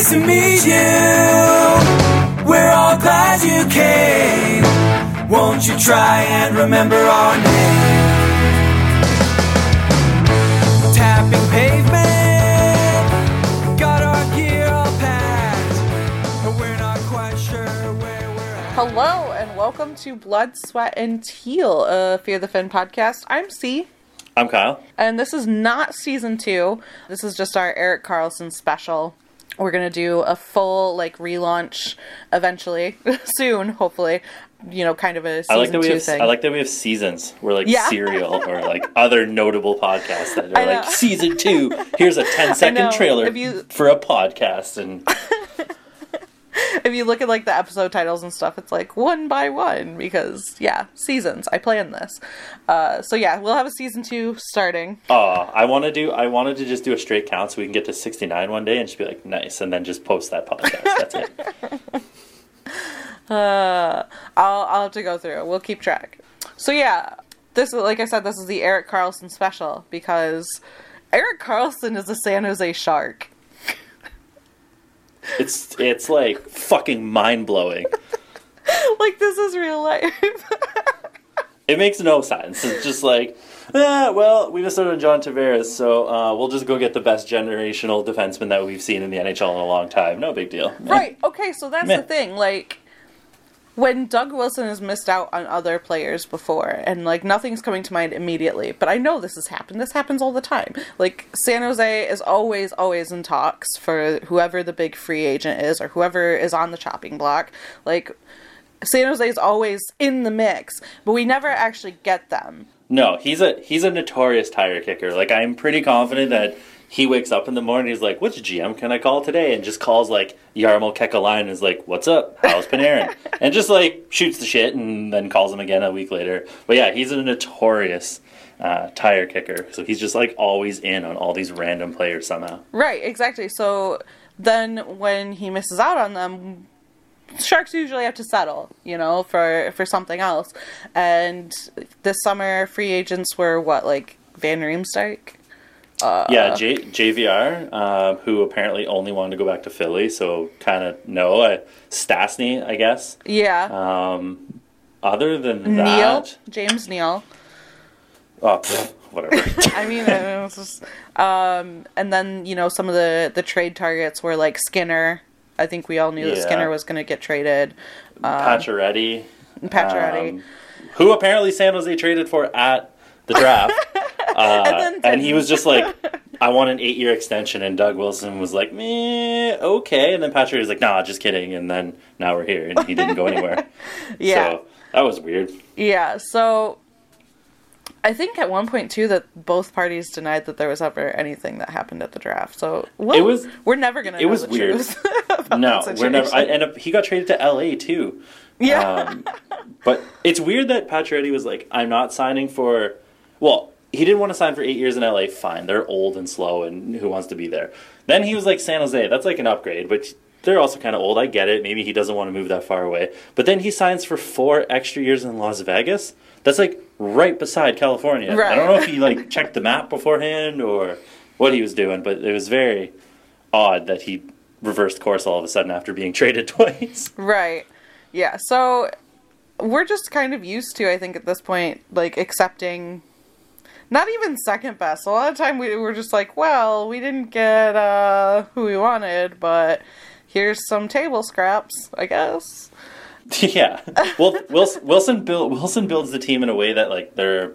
nice to meet you. We're all glad you came. Won't you try and remember our name? Tapping pavement. Got our gear all packed. But we're not quite sure where we're at. Hello and welcome to Blood, Sweat, and Teal, a Fear the Fin podcast. I'm C, I'm Kyle. and this is not season two. This is just our Erik Karlsson special. We're gonna do a full like relaunch eventually, soon, hopefully. You know, kind of a season I like that we have thing. I like that we have seasons. We're like Yeah. serial or like other notable podcasts that are like season two. Here's a 10 know. second trailer you- for a podcast, and if you look at like the episode titles and stuff, it's like one by one because yeah, seasons. I planned this, uh, so yeah, we'll have a season two starting. oh, I want to do. I wanted to just do a straight count so we can get to 69 one day and just be like nice, and then just post that podcast. That's it. Uh, I'll I'll have to go through. We'll keep track. So yeah, this is like I said, this is the Erik Karlsson special because Erik Karlsson is a San Jose Shark. It's it's like fucking mind blowing. like this is real life. It makes no sense. It's just like, ah, well, we just started on John Tavares, so uh, we'll just go get the best generational defenseman that we've seen in the NHL in a long time. No big deal. right. Okay. So that's Meh. the thing. Like when Doug Wilson has missed out on other players before, and like nothing's coming to mind immediately, but I know this has happened. This happens all the time. Like San Jose is always, always in talks for whoever the big free agent is or whoever is on the chopping block. Like San Jose is always in the mix, but we never actually get them. No, he's a he's a notorious tire kicker. Like I'm pretty confident that he wakes up in the morning. He's like, "Which GM can I call today?" And just calls like Jarmo Kekalainen and is like, "What's up? How's Panarin?" and just like shoots the shit and then calls him again a week later. But yeah, he's a notorious uh, tire kicker. So he's just like always in on all these random players somehow. Right, exactly. So then when he misses out on them, Sharks usually have to settle, you know, for for something else. And this summer, free agents were what, like Van Riemsdyk? Yeah, J- JVR, uh, who apparently only wanted to go back to Philly, so kind of no. Uh, Stastny, I guess. Yeah, Um, other than Neal, that, James Neal. oh, pff, whatever. I mean, just, um, and then you know some of the the trade targets were like Skinner. I think we all knew that Skinner was going to get traded. Pacioretty, And Pacioretty. um, who apparently San Jose traded for at the draft, uh, then- and he was just like, "I want an eight-year extension," and Doug Wilson was like, "Meh, okay," and then Pacioretty was like, "Nah, just kidding," and then now we're here, and he didn't go anywhere. yeah. so that was weird. Yeah, so I think at one point too that both parties denied that there was ever anything that happened at the draft. So well, It was- we're never gonna. it was weird. No, we're never. I, and uh, he got traded to LA too. yeah, Um, but it's weird that Pacioretty was like, "I'm not signing for." Well, he didn't want to sign for eight years in LA. Fine, they're old and slow, and who wants to be there? Then he was like San Jose. That's like an upgrade, but they're also kind of old. I get it. Maybe he doesn't want to move that far away. But then he signs for four extra years in Las Vegas. That's like right beside California. Right. I don't know if he like checked the map beforehand or what he was doing, but it was very odd that he reversed course all of a sudden after being traded twice. right. Yeah, so we're just kind of used to, I think, at this point, like accepting. Not even second best. A lot of time we were just like, well, we didn't get uh, who we wanted, but here's some table scraps, I guess. Yeah. Well, Wilson Wilson, build, Wilson builds the team in a way that like they're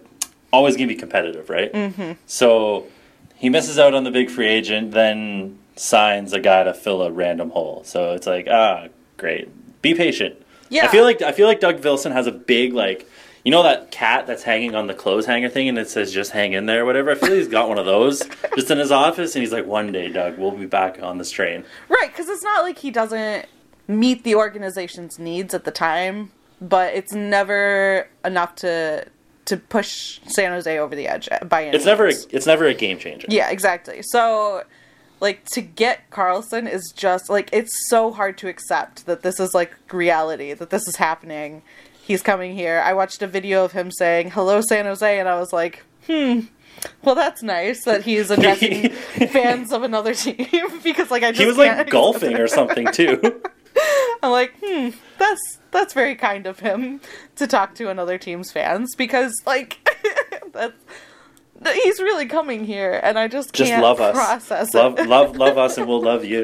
always going to be competitive, right? Mm-hmm. So he misses out on the big free agent, then signs a guy to fill a random hole. So it's like, ah, great. Be patient. Yeah. I feel like I feel like Doug Wilson has a big like. You know that cat that's hanging on the clothes hanger thing and it says just hang in there or whatever? I feel like he's got one of those just in his office and he's like, one day, Doug, we'll be back on this train. Right, because it's not like he doesn't meet the organization's needs at the time, but it's never enough to to push San Jose over the edge by any It's never a, it's never a game changer. Yeah, exactly. So like to get Karlsson is just like it's so hard to accept that this is like reality, that this is happening. He's coming here. I watched a video of him saying, "Hello San Jose," and I was like, "Hmm, Well, that's nice that he's addressing fans of another team because, like, I just He was like golfing or something too. I'm like, hmm, that's that's very kind of him to talk to another team's fans because, like, that's he's really coming here, and I just Just can't love us. process Love, love, love us, and we'll love you.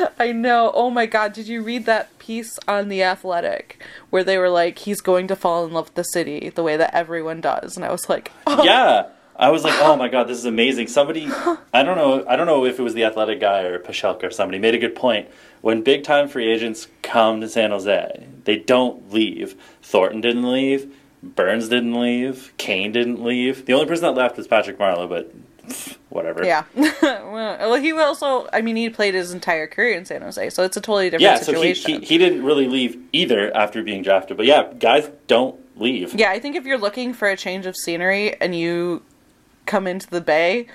I know. Oh my god, did you read that piece on the Athletic where they were like, he's going to fall in love with the city the way that everyone does, and I was like, oh, yeah. I was like, oh my god, this is amazing. Somebody, I don't know, I don't know if it was the athletic guy or Pashelka or somebody made a good point. When big time free agents come to San Jose, they don't leave. Thornton didn't leave. Burns didn't leave. Kane didn't leave. The only person that left was Patrick Marleau, but whatever. yeah. well, he also, I mean, he played his entire career in San Jose, so it's a totally different Yeah, so he, he, he didn't really leave either after being drafted. But yeah, guys don't leave. Yeah, I think if you're looking for a change of scenery and you come into the bay,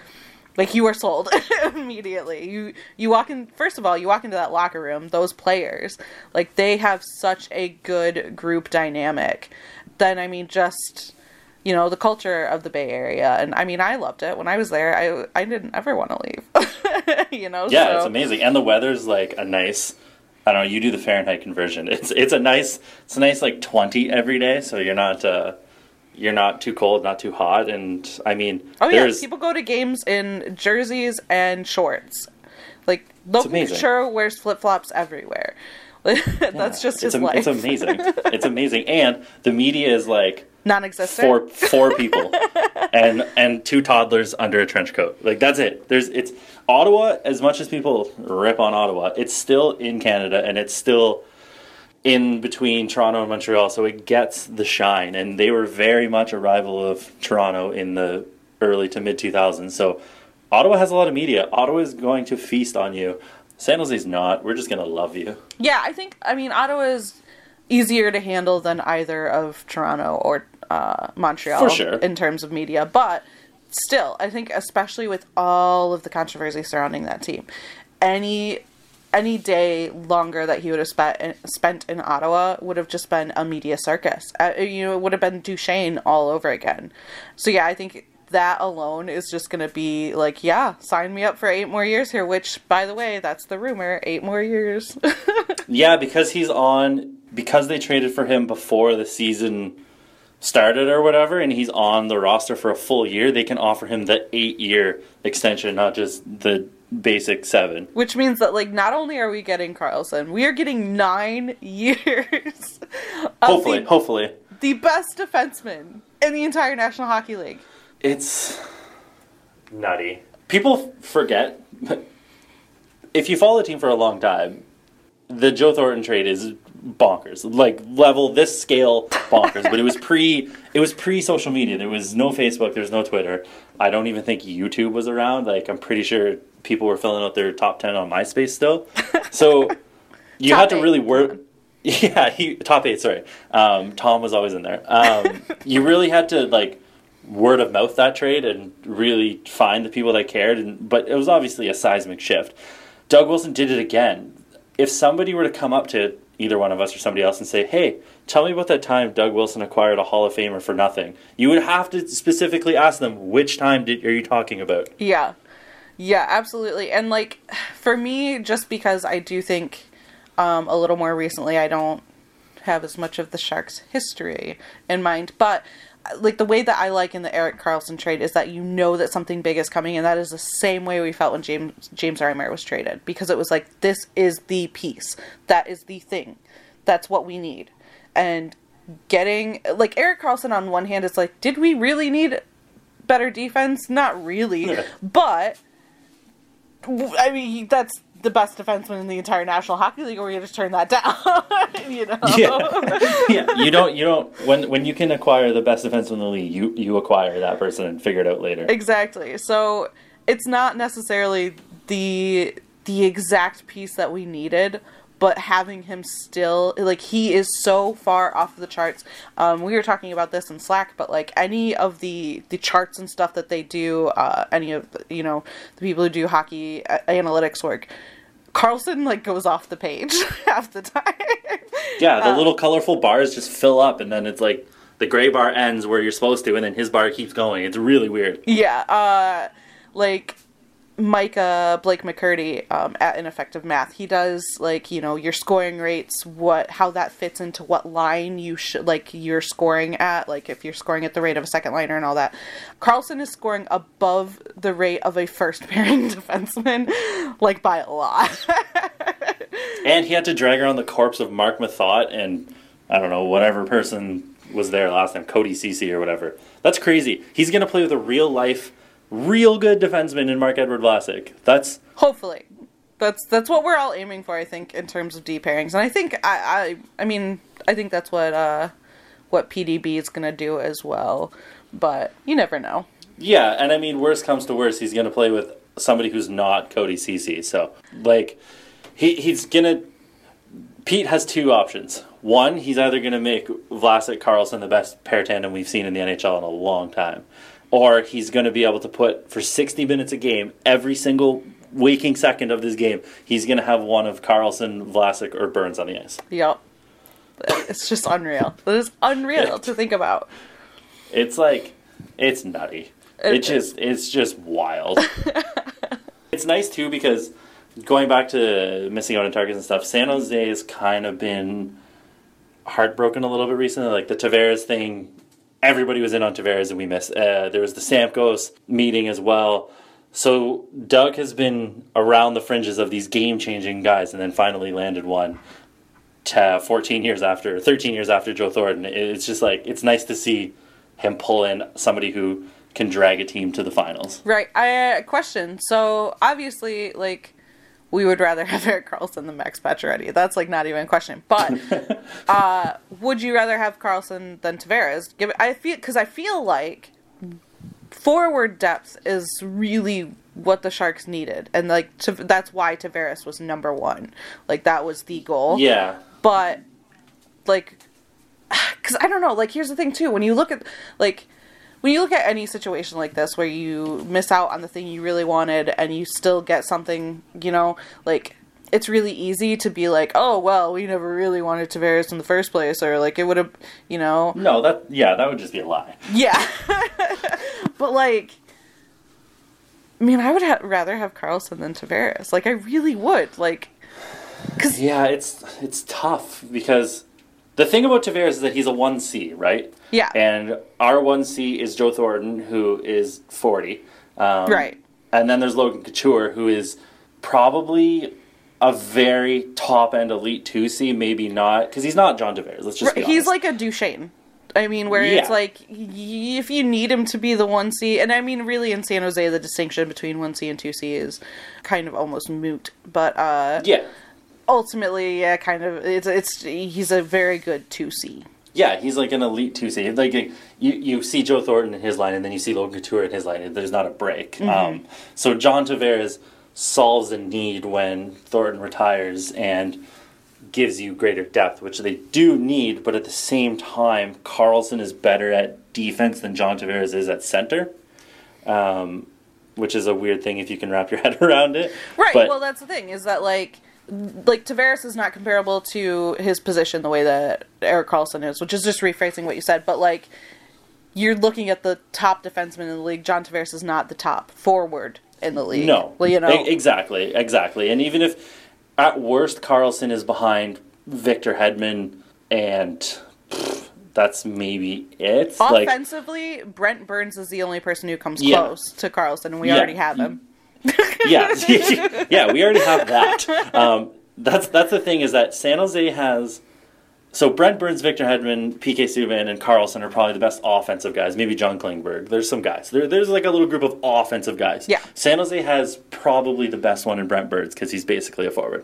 like you are sold immediately. You you walk in first of all, you walk into that locker room, those players, like they have such a good group dynamic. Then I mean just you know, the culture of the Bay Area and I mean I loved it when I was there. I I didn't ever want to leave. you know, Yeah, so- it's amazing, and the weather's like a nice. I don't know. You do the Fahrenheit conversion. It's it's a nice it's a nice like twenty every day, so you're not uh, you're not too cold, not too hot, and I mean, Oh yeah, people go to games in jerseys and shorts. Like Logan Couture wears flip flops everywhere. That's just his it's, am- life. it's amazing. it's amazing, and the media is like Non-existent. four four people and and two toddlers under a trench coat. Like that's it. There's it's Ottawa. As much as people rip on Ottawa, it's still in Canada and it's still in between Toronto and Montreal, so it gets the shine. And they were very much a rival of Toronto in the early to mid 2000s. So Ottawa has a lot of media. Ottawa is going to feast on you. San Jose's not. We're just gonna love you. Yeah, I think. I mean, Ottawa is easier to handle than either of Toronto or uh, Montreal sure. in terms of media, but still, I think especially with all of the controversy surrounding that team, any any day longer that he would have spent spent in Ottawa would have just been a media circus. Uh, you know, it would have been Duchene all over again. So yeah, I think that alone is just going to be like, yeah, sign me up for eight more years here. Which, by the way, that's the rumor: eight more years. Yeah, because he's on because they traded for him before the season started or whatever, and he's on the roster for a full year. They can offer him the eight year extension, not just the basic seven. Which means that, like, not only are we getting Karlsson, we are getting nine years Hopefully, the, hopefully, the best defenseman in the entire National Hockey League. it's nutty. People forget. If you follow the team for a long time, the Joe Thornton trade is bonkers. Like level this scale bonkers. but it was pre it was pre social media. There was no Facebook, there was no Twitter. I don't even think YouTube was around. Like I'm pretty sure people were filling out their top ten on MySpace still. So you had to eight, really work Yeah, he top eight, sorry. Um, Tom was always in there. Um, you really had to like word of mouth that trade and really find the people that cared and but it was obviously a seismic shift. Doug Wilson did it again. If somebody were to come up to either one of us or somebody else and say, "Hey, tell me about that time Doug Wilson acquired a Hall of Famer for nothing," you would have to specifically ask them, "Which time did, are you talking about?" Yeah. Yeah, absolutely. And like for me just because I do think um a little more recently I don't have as much of the Sharks history in mind, but like the way that I like in the Erik Karlsson trade is that you know that something big is coming and that is the same way we felt when James James Reimer was traded because it was like this is the piece. That is the thing. That's what we need. And getting like Erik Karlsson on one hand it's like did we really need better defense? Not really. but I mean, that's the best defenseman in the entire National Hockey League. Or you just turn that down, you know? Yeah, yeah. You don't. You don't. When when you can acquire the best defenseman in the league, you you acquire that person and figure it out later. Exactly. So it's not necessarily the the exact piece that we needed, but having him still like he is so far off the charts. Um, we were talking about this in Slack, but like any of the the charts and stuff that they do, uh, any of the- you know the people who do hockey uh, analytics work. Karlsson like goes off the page half the time. Yeah, the little colorful bars just fill up, and then it's like the gray bar ends where you're supposed to, and then his bar keeps going. It's really weird. Yeah, uh, like Micah Blake McCurdy um, at Ineffective Math, he does like you know your scoring rates, what how that fits into what line you should like you're scoring at, like if you're scoring at the rate of a second liner and all that. Karlsson is scoring above the rate of a first pairing defenseman, like by a lot. And he had to drag around the corpse of Marc Methot and I don't know whatever person was there last time, Cody Ceci or whatever. That's crazy. He's gonna play with a real life, real good defenseman in Marc-Edouard Vlasic. That's Hopefully. That's that's what we're all aiming for, I think, in terms of D pairings. And I think I I, I mean I think that's what uh what PDB is gonna do as well. But you never know. Yeah, and I mean, worst comes to worst, he's going to play with somebody who's not Cody Ceci. So, like, he he's gonna. Pete has two options. One, he's either going to make Vlasic Karlsson the best pair tandem we've seen in the NHL in a long time, or he's going to be able to put for 60 minutes a game, every single waking second of this game, he's going to have one of Karlsson, Vlasic, or Burns on the ice. Yep. It's just unreal. It is unreal to think about. It's like, it's nutty. It It, just, it's just wild. it's nice too because going back to missing out on targets and stuff, San Jose has kind of been heartbroken a little bit recently. Like the Tavares thing, everybody was in on Tavares and we missed. Uh, there was the Stamkos meeting as well. So Doug has been around the fringes of these game-changing guys, and then finally landed one. To 14 years after, 13 years after Joe Thornton, it's just like it's nice to see him pull in somebody who can drag a team to the finals. Right. I uh, question. So obviously, like, we would rather have Erik Karlsson than Max Pacioretty. That's like not even a question. But uh, would you rather have Karlsson than Tavares? Give I feel because I feel like forward depth is really what the Sharks needed, and like to, that's why Tavares was number one. Like that was the goal. Yeah, but like because i don't know like here's the thing too when you look at like when you look at any situation like this where you miss out on the thing you really wanted and you still get something you know like it's really easy to be like oh well we never really wanted Tavares in the first place or like it would have you know no, that yeah, that would just be a lie. yeah but like I mean, I would ha- rather have Karlsson than Tavares. Like, I really would. Like, cause Yeah, it's it's tough because the thing about Tavares is that he's a one C, right? Yeah. And our one C is Joe Thornton, who is forty. Um, Right. And then there's Logan Couture, who is probably a very top end elite two C, maybe not because he's not John Tavares. Let's just Right, he's like a Duchene. I mean, where it's like y- if you need him to be the one C, and I mean, really in San Jose, the distinction between one C and two C is kind of almost moot. But uh, yeah. Ultimately, yeah, kind of, it's it's he's a very good two C. Yeah, he's like an elite two C. Like you, you see Joe Thornton in his line, and then you see Logan Couture in his line. There's not a break. Mm-hmm. Um, so John Tavares solves a need when Thornton retires and gives you greater depth, which they do need. But at the same time, Karlsson is better at defense than John Tavares is at center. Um, which is a weird thing if you can wrap your head around it. Right. But- well, that's the thing is that like like Tavares is not comparable to his position the way that Erik Karlsson is, which is just rephrasing what you said. But like you're looking at the top defenseman in the league. John Tavares is not the top forward in the league. No, well, you know, E- exactly, exactly. And even if at worst Karlsson is behind Victor Hedman, and pff, that's maybe it. Like, offensively, Brent Burns is the only person who comes Yeah. close to Karlsson, and we Yeah. already have him. Yeah, yeah, we already have that. Um, that's that's the thing is that San Jose has. So Brent Burns, Victor Hedman, PK Subban, and Karlsson are probably the best offensive guys. Maybe John Klingberg. There's some guys. There, there's like a little group of offensive guys. Yeah. San Jose has probably the best one in Brent Burns because he's basically a forward.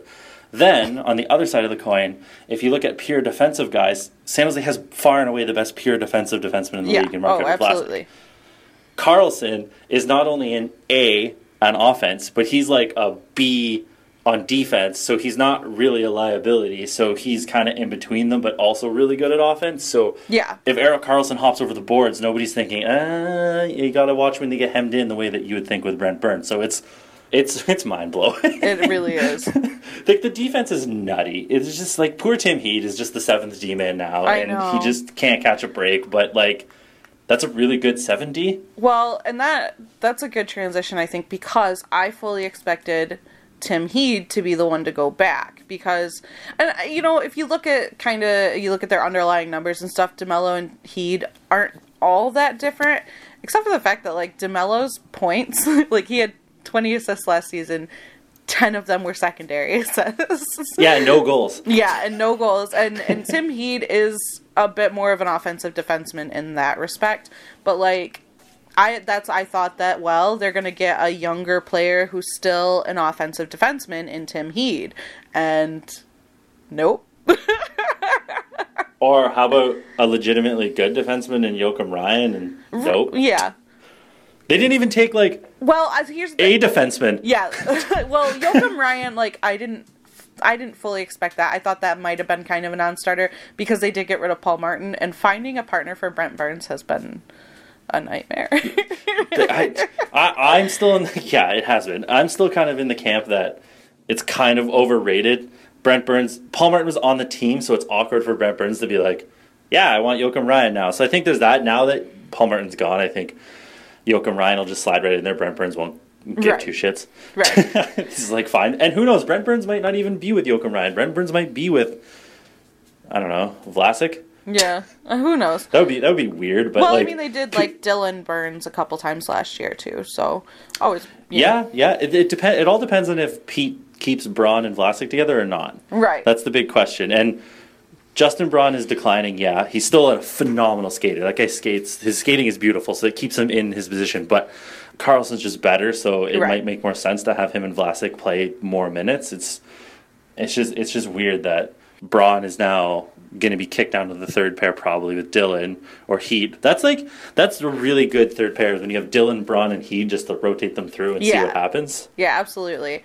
Then on the other side of the coin, if you look at pure defensive guys, San Jose has far and away the best pure defensive defenseman in the Yeah. league in Oh, Edouard Vlasic. absolutely. Karlsson is not only an A on offense, but he's like a B on defense. So he's not really a liability. So he's kind of in between them, but also really good at offense. So Yeah. if Erik Karlsson hops over the boards, nobody's thinking, ah, you got to watch when they get hemmed in the way that you would think with Brent Burns. So it's It's it's mind blowing. It really is. like the defense is nutty. It's just like poor Tim Heed is just the seventh D man now, I and know. he just can't catch a break. But like, that's a really good 70. Well, and that that's a good transition, I think, because I fully expected Tim Heed to be the one to go back because, and uh, you know, if you look at kind of you look at their underlying numbers and stuff, Demelo and Heed aren't all that different, except for the fact that like Demelo's points, like he had twenty assists last season, ten of them were secondary assists. Yeah, no goals. Yeah, and no goals. And and Tim Heed is a bit more of an offensive defenseman in that respect. But like I that's I thought that well, they're gonna get a younger player who's still an offensive defenseman in Tim Heed. And nope. Or how about a legitimately good defenseman in Joakim Ryan? And nope, Yeah. they didn't even take like Well, as here's the a defenseman. Yeah. well, Joakim Ryan, like I didn't I didn't fully expect that. I thought that might have been kind of a non-starter because they did get rid of Paul Martin, and finding a partner for Brent Burns has been a nightmare. I, I'm still in. The, yeah, it has been. I'm still kind of in the camp that it's kind of overrated. Brent Burns, Paul Martin was on the team, so it's awkward for Brent Burns to be like, "Yeah, I want Joakim Ryan now." So I think there's that. Now that Paul Martin's gone, I think Joakim Ryan will just slide right in there. Brent Burns won't get Right. two shits. right. this is like, fine. And who knows? Brent Burns might not even be with Joakim Ryan. Brent Burns might be with, I don't know, Vlasic. Yeah. Uh, who knows? That would be that would be weird. But well, like, I mean, they did like Dylan Burns a couple times last year too. So always. yeah, know. yeah. It, it depend. It all depends on if Pete keeps Braun and Vlasic together or not. Right. That's the big question. And Justin Braun is declining. Yeah, he's still a phenomenal skater. That guy skates. His skating is beautiful, so it keeps him in his position. But Karlsson's just better, so it Right. might make more sense to have him and Vlasic play more minutes. It's it's just it's just weird that Braun is now going to be kicked down to the third pair probably with Dylan or Heed. That's like that's a really good third pair when you have Dylan, Braun, and Heed just to rotate them through and see what happens. Yeah, absolutely.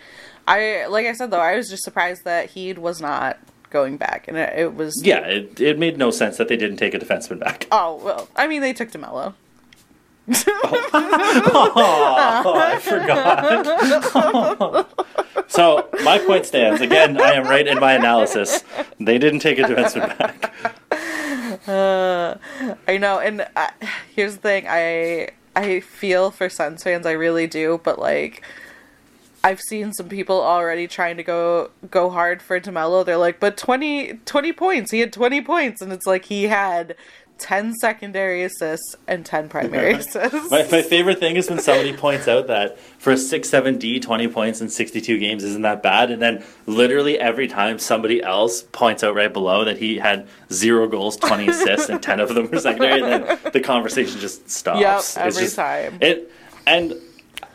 I like I said though, I was just surprised that Heed was not going back, and it, it was. Yeah, it, it made no sense that they didn't take a defenseman back. Oh well, I mean they took Demelo. Oh, I forgot. so my point stands. Again, I am right in my analysis. They didn't take a defenseman back. I know, and uh, here's the thing: I I feel for Sens fans, I really do, but like. I've seen some people already trying to go go hard for Demelo. They're like, but 20, 20 points. He had 20 points. And it's like he had 10 secondary assists and 10 primary assists. My, my favorite thing is when somebody points out that for a 6-7D, 20 points in 62 games isn't that bad. And then literally every time somebody else points out right below that he had zero goals, 20 assists, and 10 of them were secondary, and then the conversation just stops. Yep, It's every just- time. It And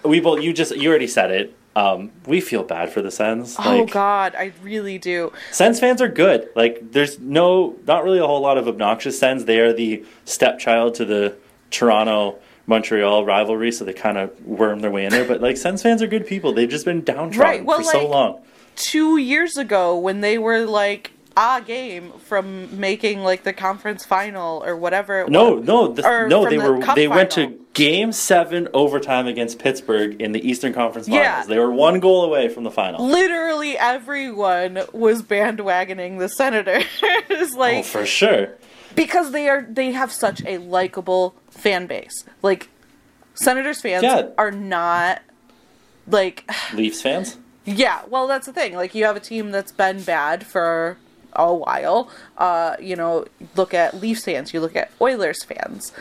we both, you just, you already said it. Um, we feel bad for the Sens. oh, Like, God, I really do. Sens fans are good. Like, there's no, not really a whole lot of obnoxious Sens. They are the stepchild to the Toronto Montreal rivalry, so they kind of worm their way in there. But like, Sens fans are good people. They've just been downtrodden Right, well, for so long. two years ago when they were like a game from making like the conference final or whatever. It No, was. no, the, no. They the were. They went to Game Seven overtime against Pittsburgh in the Eastern Conference Finals. Yeah. They were one goal away from the final. Literally everyone was bandwagoning the Senators, oh, like Oh, for sure. because they are they have such a likable fan base. Like Senators fans Yeah. are not like Leafs fans. Yeah, well, that's the thing. Like, you have a team that's been bad for a while. Uh, you know, look at Leafs fans, you look at Oilers fans,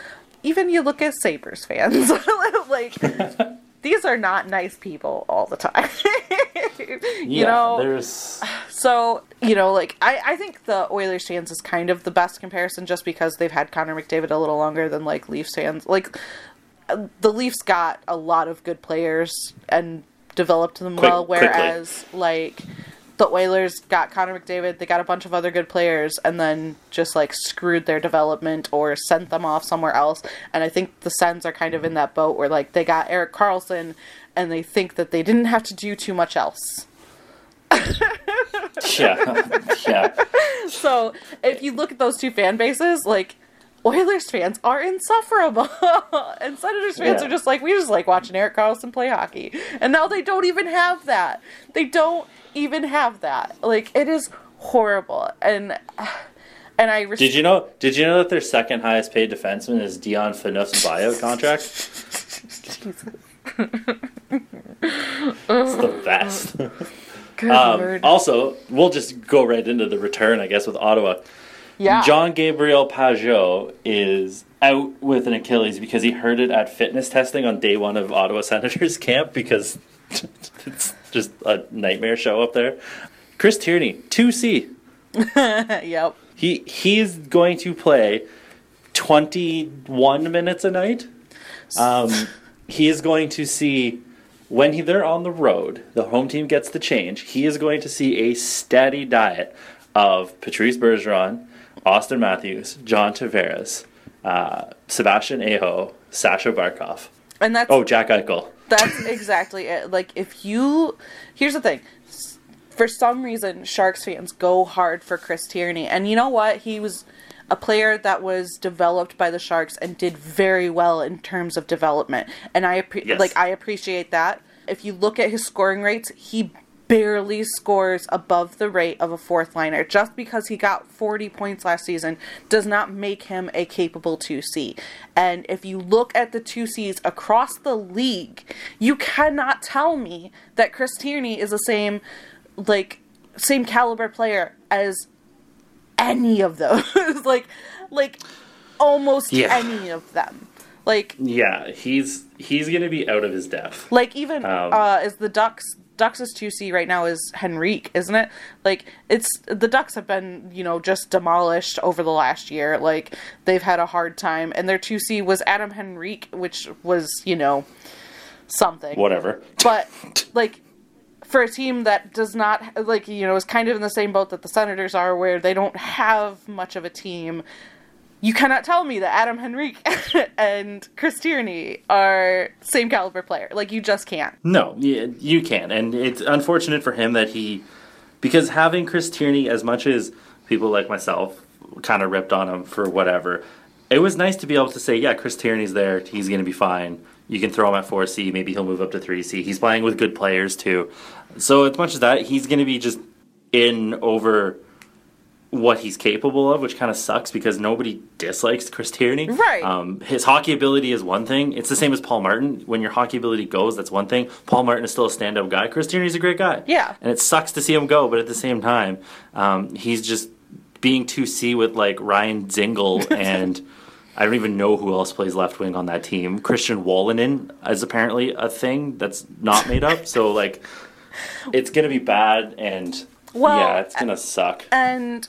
even you look at Sabres fans. like, these are not nice people all the time. you Yeah, know, there's. so you know, like I, I think the Oilers fans is kind of the best comparison, just because they've had Connor McDavid a little longer than like Leafs fans. Like the Leafs got a lot of good players and developed them Quick- well, quickly. whereas like the Oilers got Connor McDavid, they got a bunch of other good players, and then just like screwed their development or sent them off somewhere else. And I think the Sens are kind of in that boat where like they got Erik Karlsson, and they think that they didn't have to do too much else. Yeah, yeah. So if you look at those two fan bases, like Oilers fans are insufferable, and Senators fans Yeah. are just like we just like watching Erik Karlsson play hockey, and now they don't even have that. They don't even have that. Like it is horrible, and and I res- Did you know? Did you know that their second highest paid defenseman is Dion Phaneuf's bio contract? it's the best. Um, word. also, we'll just go right into the return, I guess, with Ottawa. Yeah, Jean-Gabriel Pageau is out with an Achilles because he hurt it at fitness testing on day one of Ottawa Senators camp because it's just a nightmare show up there. Chris Tierney, 2C. yep. He he's going to play 21 minutes a night. Um, he is going to see when he, they're on the road, the home team gets the change. He is going to see a steady diet of Patrice Bergeron, Auston Matthews, John Tavares, uh, Sebastian Aho, Sasha Barkov. And that's Oh, Jack Eichel. That's exactly it. Like if you here's the thing. For some reason Sharks fans go hard for Chris Tierney. And you know what? He was a player that was developed by the Sharks and did very well in terms of development. And I appre- Yes. like I appreciate that. If you look at his scoring rates, he barely scores above the rate of a fourth liner. Just because he got 40 points last season does not make him a capable 2C. And if you look at the 2Cs across the league, you cannot tell me that Chris Tierney is the same like same caliber player as any of those. like like almost Yeah. any of them. Like Yeah, he's he's going to be out of his depth. like even Um, uh is the Ducks Ducks' two C right now is Henrique, isn't it? Like it's the Ducks have been, you know, just demolished over the last year. Like they've had a hard time and their two C was Adam Henrique, which was, you know, something. Whatever. But like for a team that does not like, you know, is kind of in the same boat that the Senators are where they don't have much of a team. You cannot tell me that Adam Henrique and Chris Tierney are same caliber player. Like you just can't. No, you, you can, and it's unfortunate for him that he, because having Chris Tierney, as much as people like myself kind of ripped on him for whatever, it was nice to be able to say, yeah, Chris Tierney's there, he's going to be fine. You can throw him at four C, maybe he'll move up to three C. He's playing with good players too, so as much as that, he's going to be just in over what he's capable of, which kind of sucks because nobody dislikes Chris Tierney. Right. Um, his hockey ability is one thing. It's the same as Paul Martin. When your hockey ability goes, that's one thing. Paul Martin is still a stand-up guy. Chris Tierney's a great guy. Yeah. And it sucks to see him go, but at the same time, um, he's just being 2C with like Ryan Dzingel and I don't even know who else plays left wing on that team. Christian Wallinen is apparently a thing that's not made up. So like, it's gonna be bad and Well, yeah, it's gonna suck. And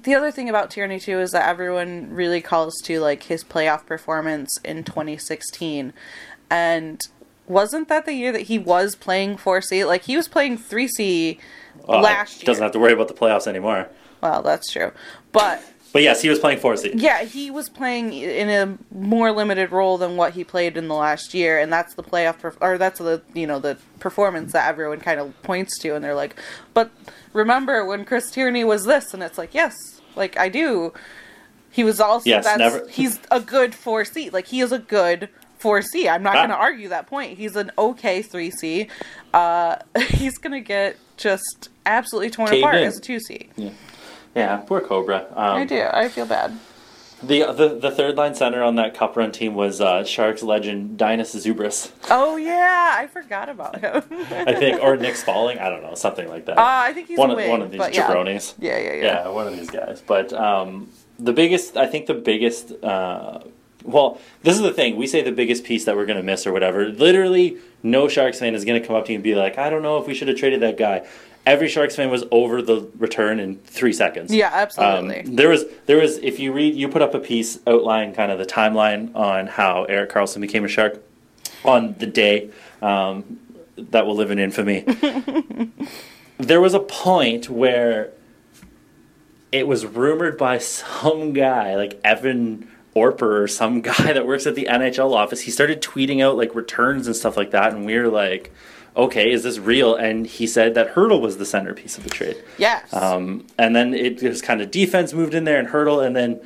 the other thing about Tierney too is that everyone really calls to like his playoff performance in 2016, and wasn't that the year that he was playing 4C? Like he was playing 3C Uh, last year. Doesn't have to worry about the playoffs anymore. Well, that's true, but But yes, he was playing 4C. yeah, he was playing in a more limited role than what he played in the last year, and that's the playoff, perf- or that's the you know the performance that everyone kind of points to, and they're like, but remember when Chris Tierney was this, and it's like, yes, like I do. He was also Yes, that's never- he's a good four C, like he is a good four C. I'm not Ah. going to argue that point. He's an okay three C. Uh, he's going to get just absolutely torn Caved apart in. as a two C. Yeah, poor Cobra. Um, I do. I feel bad. The, the the third line center on that cup run team was uh, Sharks legend Dainius Zubrus, Oh yeah, I forgot about him. I think, or Nick Spaling. I don't know, something like that. Uh, I think he's one of wing, one of these but yeah. Yeah, yeah, yeah. Yeah, one of these guys. But um, the biggest, I think, the biggest. Uh, well, this is the thing. We say the biggest piece that we're going to miss or whatever. Literally, no Sharks fan is going to come up to you and be like, "I don't know if we should have traded that guy." Every Sharks fan was over the return in three seconds. Yeah, Um, absolutely. there was there was if you read you put up a piece outlining kind of the timeline on how Erik Karlsson became a shark on the day um, that will live in infamy. there was a point where it was rumored by some guy like Evan Orper or some guy that works at the NHL office. He started tweeting out like returns and stuff like that, and we were like, "Okay, is this real?" And he said that Hertl was the centerpiece of the trade. yes. Um, and then it, it was kind of defense moved in there and Hertl, and then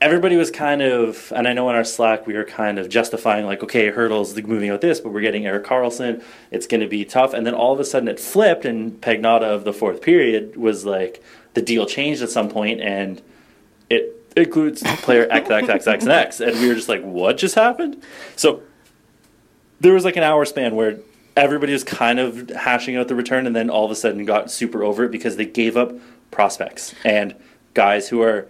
everybody was kind of, and I know in our Slack we were kind of justifying like, okay, Hertl's moving out this, but we're getting Erik Karlsson. It's going to be tough, and then all of a sudden it flipped, and Pagnotta of the fourth period was like, the deal changed at some point, and it includes player X X X X and X, and we were just like, what just happened? So there was like an hour span where everybody was kind of hashing out the return and then all of a sudden got super over it because they gave up prospects and guys who are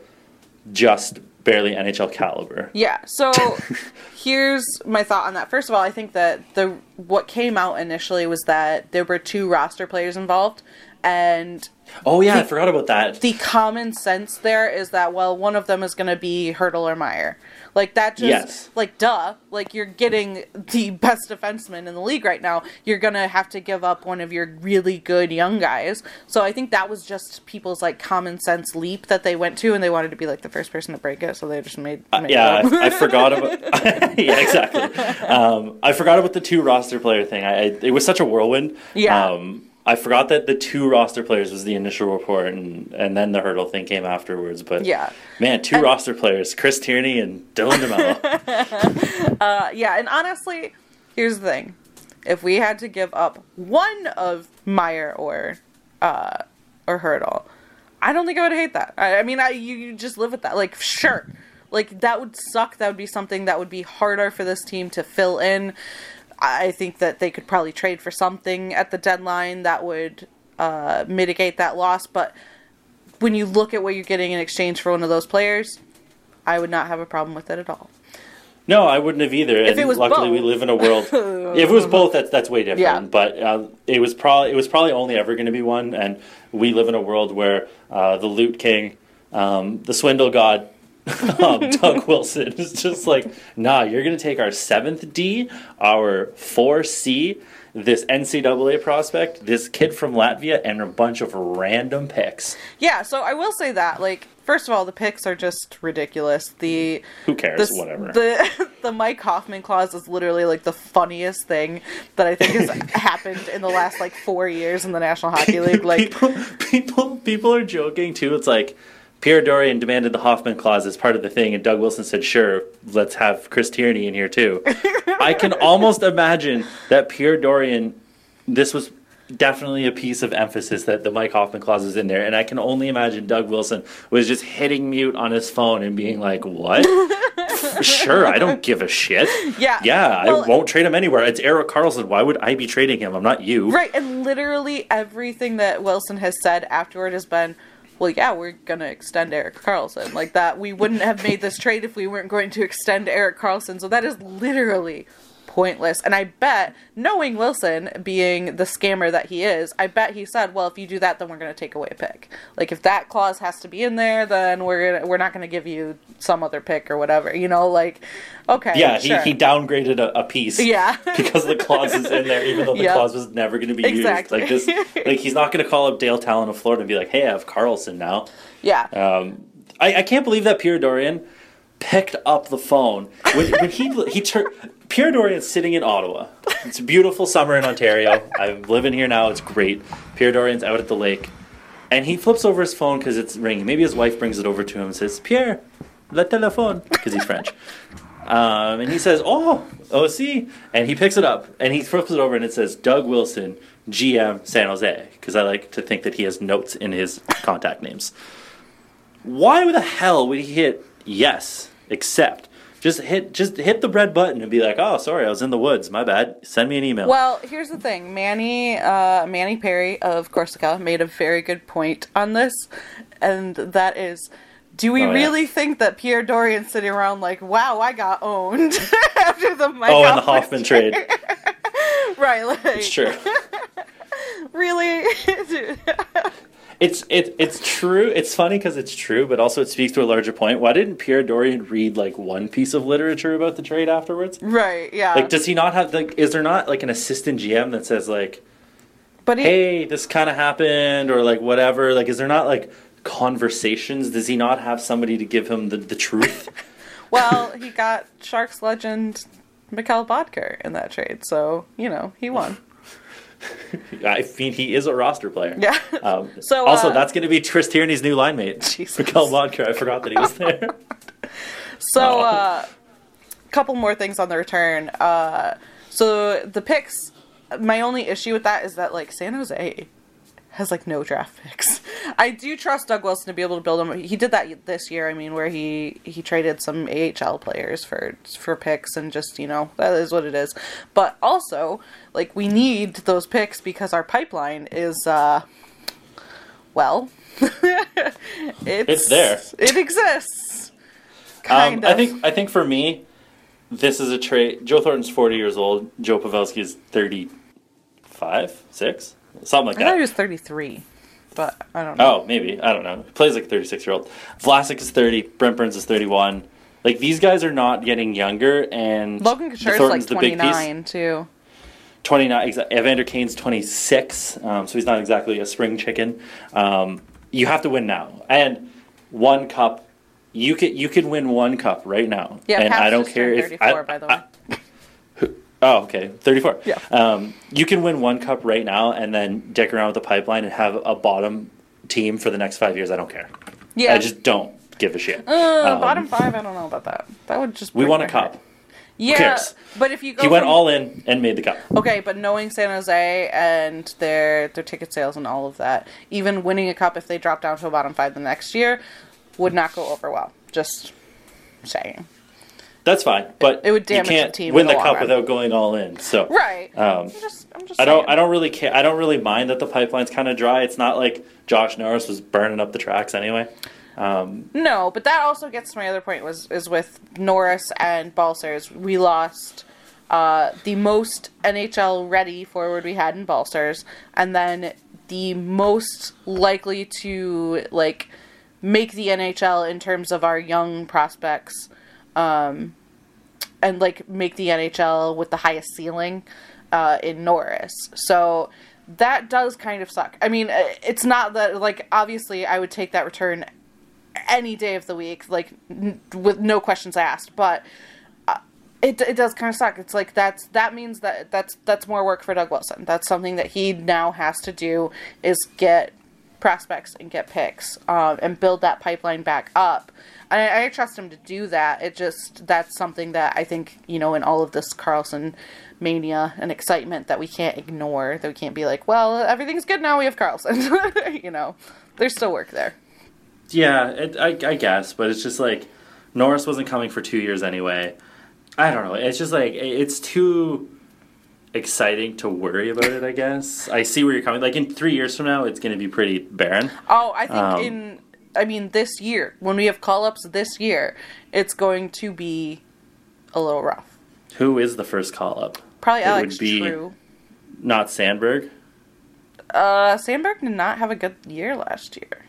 just barely NHL caliber. Yeah. So here's my thought on that. First of all, I think that the what came out initially was that there were two roster players involved and Oh yeah, I forgot about that. the common sense there is that well one of them is going to be Hertl or Meier. Like that just Yes. like duh, like you're getting the best defenseman in the league right now. You're going to have to give up one of your really good young guys. So I think that was just people's like common sense leap that they went to and they wanted to be like the first person to break it, so they just made, made Uh, yeah. I, I forgot about. yeah, exactly. Um, I forgot about the two roster player thing. I, I it was such a whirlwind. Yeah. Um, I forgot that the two roster players was the initial report, and and then the Hertl thing came afterwards. But Yeah. man, two And- roster players: Chris Tierney and Dylan DeMelo. Uh, yeah, and honestly, here's the thing: if we had to give up one of Meier or uh, or Hertl, I don't think I would hate that. I, I mean, I you, you just live with that. Like, sure, like that would suck. That would be something that would be harder for this team to fill in. I think that they could probably trade for something at the deadline that would uh, mitigate that loss. But when you look at what you're getting in exchange for one of those players, I would not have a problem with it at all. No, I wouldn't have either. If and it was luckily, we live in a world. if it was both, that's that's way different. Yeah. But uh, it was probably it was probably only ever going to be one, and we live in a world where uh, the loot king, um, the swindle god, um, Doug Wilson is just like, nah, you're going to take our seventh D, our four C, this NCAA prospect, this kid from Latvia, and a bunch of random picks. Yeah, so I will say that, like, first of all, the picks are just ridiculous. The Who cares? the Whatever. the the Mike Hoffman clause is literally like the funniest thing that I think has happened in the last like four years in the National Hockey League. Like, people, people, people are joking too. It's like Pierre Dorion demanded the Hoffman clause as part of the thing, and Doug Wilson said, "Sure, let's have Chris Tierney in here too." I can almost imagine that Pierre Dorion. This was definitely a piece of emphasis that the Mike Hoffman clause is in there, and I can only imagine Doug Wilson was just hitting mute on his phone and being like, "What? sure, I don't give a shit. Yeah, yeah, well- I won't trade him anywhere. It's Erik Karlsson. Why would I be trading him? I'm not you." right, and literally everything that Wilson has said afterward has been. Well, yeah, we're gonna extend Erik Karlsson like that. We wouldn't have made this trade if we weren't going to extend Erik Karlsson. So that is literally pointless. And I bet, knowing Wilson being the scammer that he is, I bet he said, "Well, if you do that, then we're going to take away a pick. Like if that clause has to be in there, then we're gonna, we're not going to give you some other pick or whatever." You know, like okay, Yeah, sure. he, he downgraded a, a piece. Yeah. because the clause is in there, even though the Yep. clause was never going to be Exactly. used. Like this, like he's not going to call up Dale Tallon of Florida and be like, "Hey, I have Karlsson now." yeah, Um, I, I can't believe that Pierre Dorion picked up the phone when, when he he turned. Pierre Dorion's sitting in Ottawa. It's a beautiful summer in Ontario. I'm living here now. It's great. Pierre Dorion's out at the lake, and he flips over his phone because it's ringing. Maybe his wife brings it over to him and says, "Pierre, le téléphone," because he's French. Um, and he says, "Oh, oh, see," and he picks it up and he flips it over and it says, "Doug Wilson, GM, San Jose," because I like to think that he has notes in his contact names. Why the hell would he hit yes, except Just hit, just hit the red button and be like, "Oh, sorry, I was in the woods. My bad. Send me an email." Well, here's the thing. Manny uh, Manny Perry of Corsica made a very good point on this, and that is, do we Oh, yeah. really think that Pierre Dorion's sitting around like, wow, I got owned after the Mike oh, and the Hoffman trade. right? Like, It's true. Really? It's it, it's true. It's funny because it's true, but also it speaks to a larger point. Why didn't Pierre Dorion read like one piece of literature about the trade afterwards? right? Yeah. Like, does he not have like? Is there not like an assistant GM that says like, but he, "Hey, this kind of happened," or like whatever? Like, is there not like conversations? Does he not have somebody to give him the the truth? well, he got Sharks legend Mikkel Boedker in that trade, so you know he won. I mean, he is a roster player. Yeah. Um, So, also, uh, that's going to be Chris Tierney's new line mate, Jesus. Mikhail Vodka. I forgot that he was there. So, Oh. uh, couple more things on the return. Uh, so the picks. My only issue with that is that like San Jose has like no draft picks. I do trust Doug Wilson to be able to build them. He did that this year. I mean, where he he traded some AHL players for for picks and just you know that is what it is. But also, like we need those picks because our pipeline is uh well, it's, It's there. It exists. Um, Kind I think I think for me, this is a trade. Joe Thornton's forty years old. Joe Pavelski is thirty-five, six, something like that. I thought he was thirty three, but I don't know. Oh, maybe I don't know. He plays like a thirty-six-year-old. Vlasic is thirty. Brent Burns is thirty-one. Like these guys are not getting younger, and Logan Couture is like Thornton's the big piece. too. 29 exa- evander kane's 26 um, so he's not exactly a spring chicken um, you have to win now and one cup you could you could win one cup right now Yeah, and i don't care if 34, I, by the way. I- oh okay 34 Yeah. um, you can win one cup right now and then dick around with the pipeline and have a bottom team for the next five years i don't care Yeah, i just don't give a shit uh, Um, bottom five. I don't know about that. That would just we want a cup. Yeah, but if you go, he went from- all in and made the cup Okay, but knowing San Jose and their their ticket sales and all of that, even winning a cup if they drop down to a bottom five the next year would not go over well. Just saying. That's fine but It would damage you can't team win the, the cup run. without going all in so Right. Um, I'm just, I'm just I don't. saying. I don't really care. I don't really mind that the pipeline's kind of dry. It's not like Josh Norris was burning up the tracks anyway. Um, No, but that also gets to my other point was is with Norris and Balcers. We lost uh, the most NHL ready forward we had in Balcers, and then the most likely to like make the NHL in terms of our young prospects, um, and like make the NHL with the highest ceiling uh, in Norris. So that does kind of suck. I mean, uh, it's not that like obviously I would take that return any day of the week, like n- with no questions asked. But uh, it it does kind of suck. It's like that's that means that that's that's more work for Doug Wilson. That's something that he now has to do is get prospects and get picks um, and build that pipeline back up. I, I trust him to do that. It just that's something that I think you know in all of this Karlsson mania and excitement that we can't ignore. That we can't be like, well, everything's good now. We have Karlsson. you know, there's still work there. yeah, it, I, I guess, but it's just like Norris wasn't coming for two years anyway. I don't know. It's just like it- it's too exciting to worry about it. I guess I see where you're coming. Like in three years from now, it's going to be pretty barren. Oh, I think Um, in I mean this year when we have call ups this year, it's going to be a little rough. Who is the first call up? Probably It Alex would be- True. Not Sandberg. Uh, Sandberg did not have a good year last year,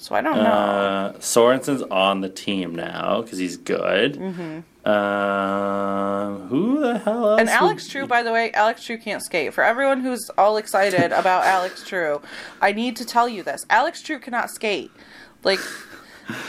so I don't know. Uh, Sorensen's on the team now because he's good. Mm-hmm. Um, who the hell else? and Alex True, by the way, Alex True can't skate. For everyone who's all excited about Alex True, I need to tell you this: Alex True cannot skate. Like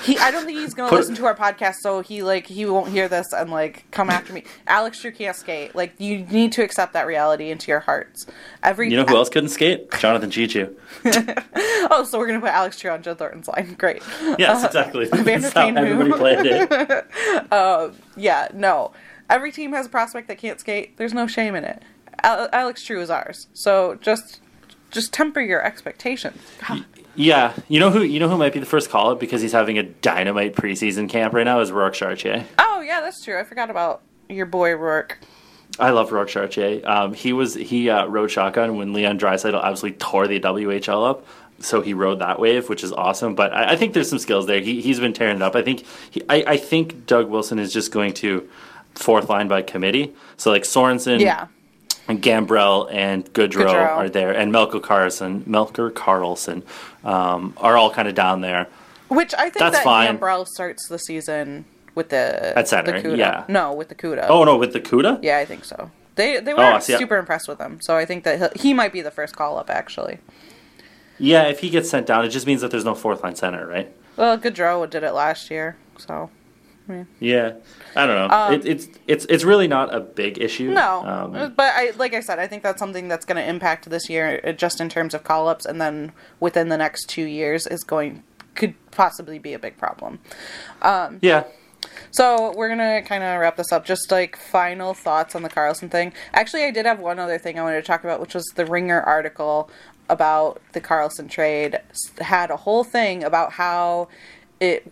he, I don't think he's gonna Put- listen to our podcast, so he like he won't hear this and like come after me. Alex True can't skate. Like you need to accept that reality into your hearts. Every You know who else couldn't skate? Jonathan Cheechoo. Oh, so we're gonna put Alex True on Joe Thornton's line. Great. Yes, uh, exactly. Vander That's how everybody played it. Uh, yeah, no. Every team has a prospect that can't skate. There's no shame in it. Alex True is ours. So just just temper your expectations. God. Yeah, you know who? You know who might be the first call up because he's having a dynamite preseason camp right now is Rourke Chartier. Oh yeah, that's true. I forgot about your boy Rourke. I love Rourke Chartier. Um, he was he uh, rode shotgun when Leon Draisaitl absolutely tore the WHL up. So he rode that wave, which is awesome. But I, I think there's some skills there. He he's been tearing it up. I think he, I, I think Doug Wilson is just going to fourth line by committee. So like Sorensen, Yeah. And Gambrell and Goodrow, Goodrow. are there, and Melker Karlsson, Melker Karlsson um, are all kind of down there. Which I think That's that fine. Gambrell starts the season with the At center, the Cuda. yeah. No, with the Cuda. Oh no, with the Cuda. Yeah, I think so. They they Oh, were see. super impressed with him. So I think that he, he might be the first call up actually. Yeah, if he gets sent down, it just means that there's no fourth line center, right? Well, Goodrow did it last year. So Yeah, I don't know. it, it's it's it's really not a big issue. Um, No, Um, but I like I said, I think that's something that's going to impact this year, uh, just in terms of call ups, and then within the next two years is going could possibly be a big problem. yeah, So we're gonna kind of wrap this up. Just like final thoughts on the Karlsson thing. Actually, I did have one other thing I wanted to talk about, which was the Ringer article about the Karlsson trade. Had a whole thing about how it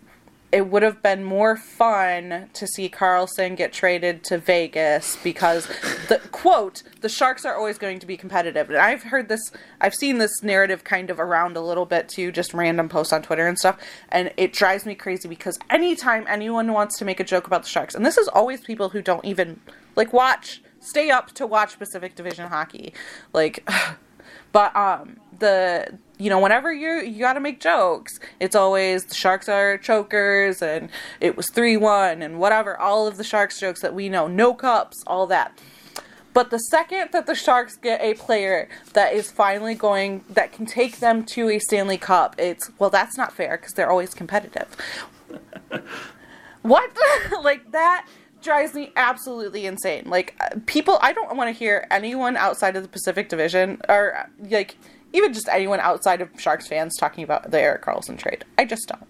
it would have been more fun to see Karlsson get traded to Vegas because the quote the Sharks are always going to be competitive. And I've heard this I've seen this narrative kind of around a little bit too, just random posts on Twitter and stuff, and it drives me crazy because anytime anyone wants to make a joke about the Sharks, and this is always people who don't even like watch stay up to watch Pacific Division hockey. Like but um the you know whenever you you got to make jokes. It's always the sharks are chokers and it was 3-1 and whatever all of the sharks jokes that we know. No cups all that. But the second that the sharks get a player that is finally going that can take them to a stanley cup it's well that's not fair because they're always competitive. What like that drives me absolutely insane. Like uh, people i don't want to hear anyone outside of the pacific division or uh, like even just anyone outside of sharks fans talking about the erik karlsson trade i just don't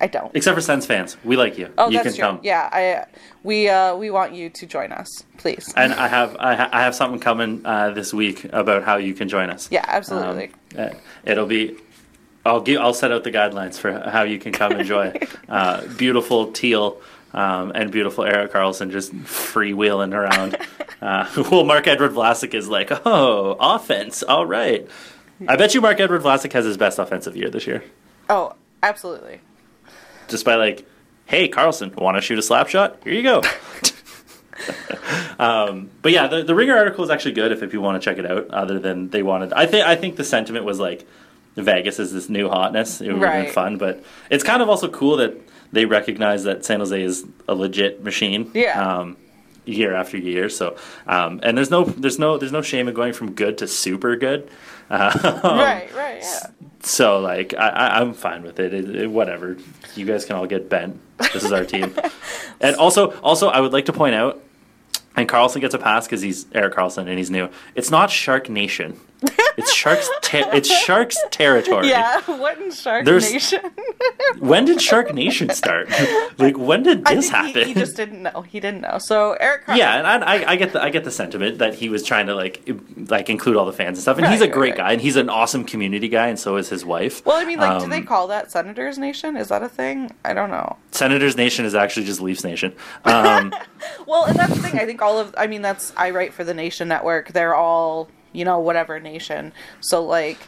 i don't Except for Sens fans, we like you. oh you that's can true come. yeah i we uh we want you to join us please And I have I, ha- I have something coming uh, this week about how you can join us. yeah absolutely Um, uh, it'll be. I'll give. I'll set out the guidelines for how you can come enjoy uh, beautiful teal um, and beautiful Erik Karlsson just freewheeling around. Uh, well, Marc-Edouard Vlasic is like, oh, offense. All right. I bet you Marc-Edouard Vlasic has his best offensive year this year, oh absolutely just by like, hey, Karlsson, want to shoot a slap shot? Here you go. um, but yeah, the, the Ringer article is actually good if, if you want to check it out. Other than they wanted, I think I think the sentiment was like Vegas is this new hotness. It would have been fun, but it's kind of also cool that they recognize that San Jose is a legit machine. Yeah. Um, year after year. So, um, and there's no there's no there's no shame in going from good to super good. Uh, right right yeah so like I, I, I'm fine with it. It, it. Whatever. You guys can all get bent. This is our team. and also, also, I would like to point out, and Karlsson gets a pass because he's Erik Karlsson and he's new. It's not Shark Nation. It's Sharks. Ter- it's Sharks territory. yeah what in shark There's- nation When did Shark Nation start? like when did this think he, happen? he just didn't know. He didn't know. So Erik yeah, and I, I, get the I get the sentiment that he was trying to like like include all the fans and stuff, and he's a great right. guy, and he's an awesome community guy, and so is his wife. Well, I mean, like, do Um, they call that Senators Nation? Is that a thing? I don't know. Senators Nation is actually just Leafs Nation. Um, Well, and that's the thing. I think all of. I mean, that's I write for the Nation Network. They're all you know whatever nation. So like,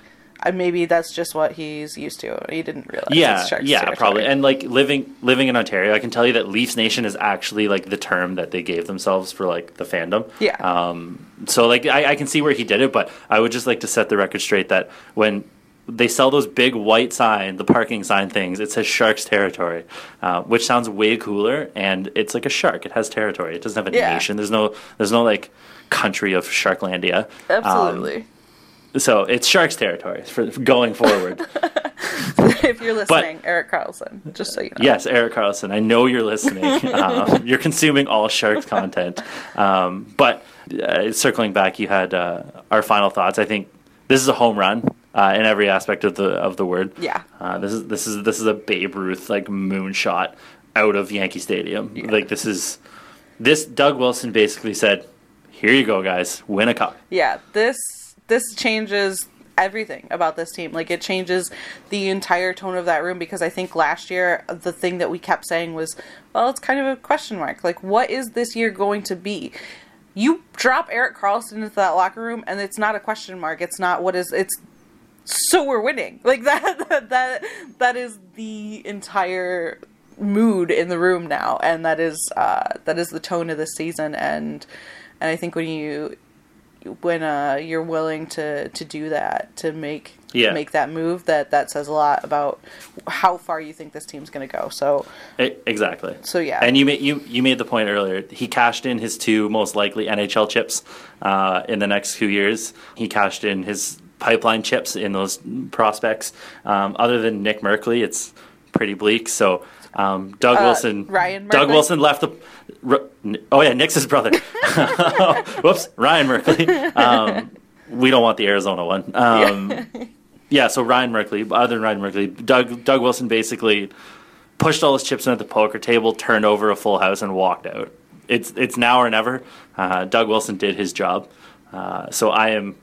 maybe that's just what he's used to. He didn't realize. yeah, yeah, territory. probably. And like living living in Ontario, I can tell you that Leafs Nation is actually like the term that they gave themselves for like the fandom. Yeah. Um. So like I, I can see where he did it, but I would just like to set the record straight that when they sell those big white sign, the parking sign things, it says Sharks territory, uh, which sounds way cooler. And it's like a shark; it has territory. It doesn't have a Yeah. nation. There's no there's no like country of Sharklandia. Um, Absolutely. so it's Sharks territory for for going forward. if you're listening, Erik Karlsson, just so you know. Yes, Erik Karlsson. I know you're listening. um, you're consuming all Sharks content. Um, but uh, circling back, you had uh, our final thoughts. I think this is a home run uh, in every aspect of the of the word. Yeah. Uh, this is this is this is a Babe Ruth like moonshot out of Yankee Stadium. Like this is this Doug Wilson basically said, "Here you go, guys, win a cup." yeah this this changes everything about this team like it changes the entire tone of that room because i think last year the thing that we kept saying was well it's kind of a question mark like what is this year going to be you drop erik karlsson into that locker room and it's not a question mark it's not what is it's so we're winning like that that that, that is the entire mood in the room now and that is uh that is the tone of the season and and i think when you when uh you're willing to to do that to make Yeah. make that move that that says a lot about how far you think this team's going to go so exactly. So, yeah. and you made you you made the point earlier. He cashed in his two most likely NHL chips uh, in the next few years. He cashed in his pipeline chips in those prospects. Um, other than Nick Merkley, it's pretty bleak. So. Um, Doug Uh, Wilson, Ryan Doug Wilson left the. Oh yeah, Nick's his brother. Whoops, Ryan Merkley. Um, we don't want the Arizona one. Um, yeah, so Ryan Merkley, other than Ryan Merkley, Doug Doug Wilson basically pushed all his chips in at the poker table, turned over a full house, and walked out. It's it's now or never. Uh, Doug Wilson did his job, uh, so I am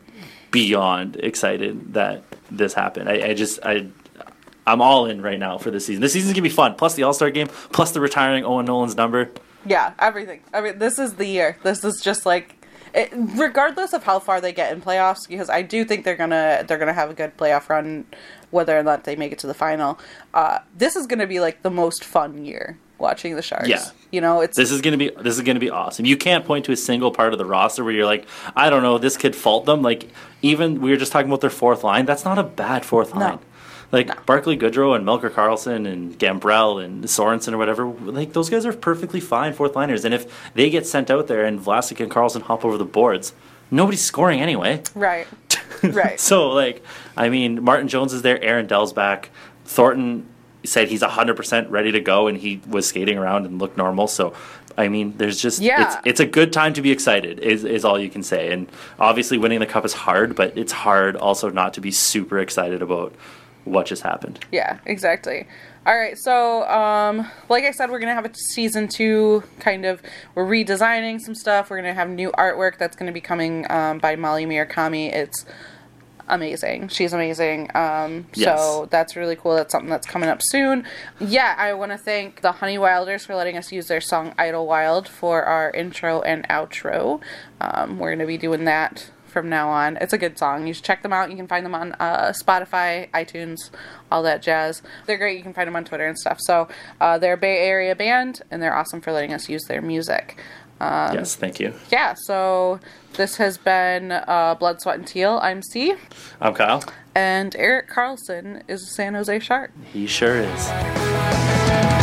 beyond excited that this happened. I, I just I I'm all in right now for this season. This season's gonna be fun. Plus the All Star game, plus the retiring Owen Nolan's number. Yeah, everything. I mean, this is the year. This is just like, it, regardless of how far they get in playoffs, because I do think they're gonna they're gonna have a good playoff run, whether or not they make it to the final. Uh, this is gonna be like the most fun year watching the Sharks. Yeah. you know, it's This is gonna be this is gonna be awesome. You can't point to a single part of the roster where you're like, I don't know, this could fault them. Like even we were just talking about their fourth line. That's not a bad fourth No. line. Like Barclay Goodrow and Melker Karlsson and Gambrell and Sorensen or whatever, like those guys are perfectly fine fourth liners. And if they get sent out there and Vlasic and Karlsson hop over the boards, nobody's scoring anyway. right, right. So like, I mean, Martin Jones is there, Aaron Dell's back, Thornton said he's hundred percent ready to go, and he was skating around and looked normal. So, I mean, there's just Yeah. it's it's a good time to be excited. Is is all you can say. And obviously, winning the cup is hard, but it's hard also not to be super excited about what just happened. Yeah, exactly. All right, so um, like I said, we're gonna have a season two. Kind of, we're redesigning some stuff. We're gonna have new artwork that's gonna be coming um, by Molly Murakami. It's amazing. She's amazing. Um, So that's really cool. That's something that's coming up soon. Yeah, I want to thank the Honey Wilders for letting us use their song Idle Wild for our intro and outro. Um, we're gonna be doing that from now on. It's a good song. You should check them out. You can find them on uh, Spotify, iTunes, all that jazz. They're great. You can find them on Twitter and stuff. So uh, they're a Bay Area band, and they're awesome for letting us use their music. Um, yes, thank you. Yeah, so this has been uh, Blood, Sweat, and Teal. I'm C, I'm Kyle. and Erik Karlsson is a San Jose Shark. He sure is.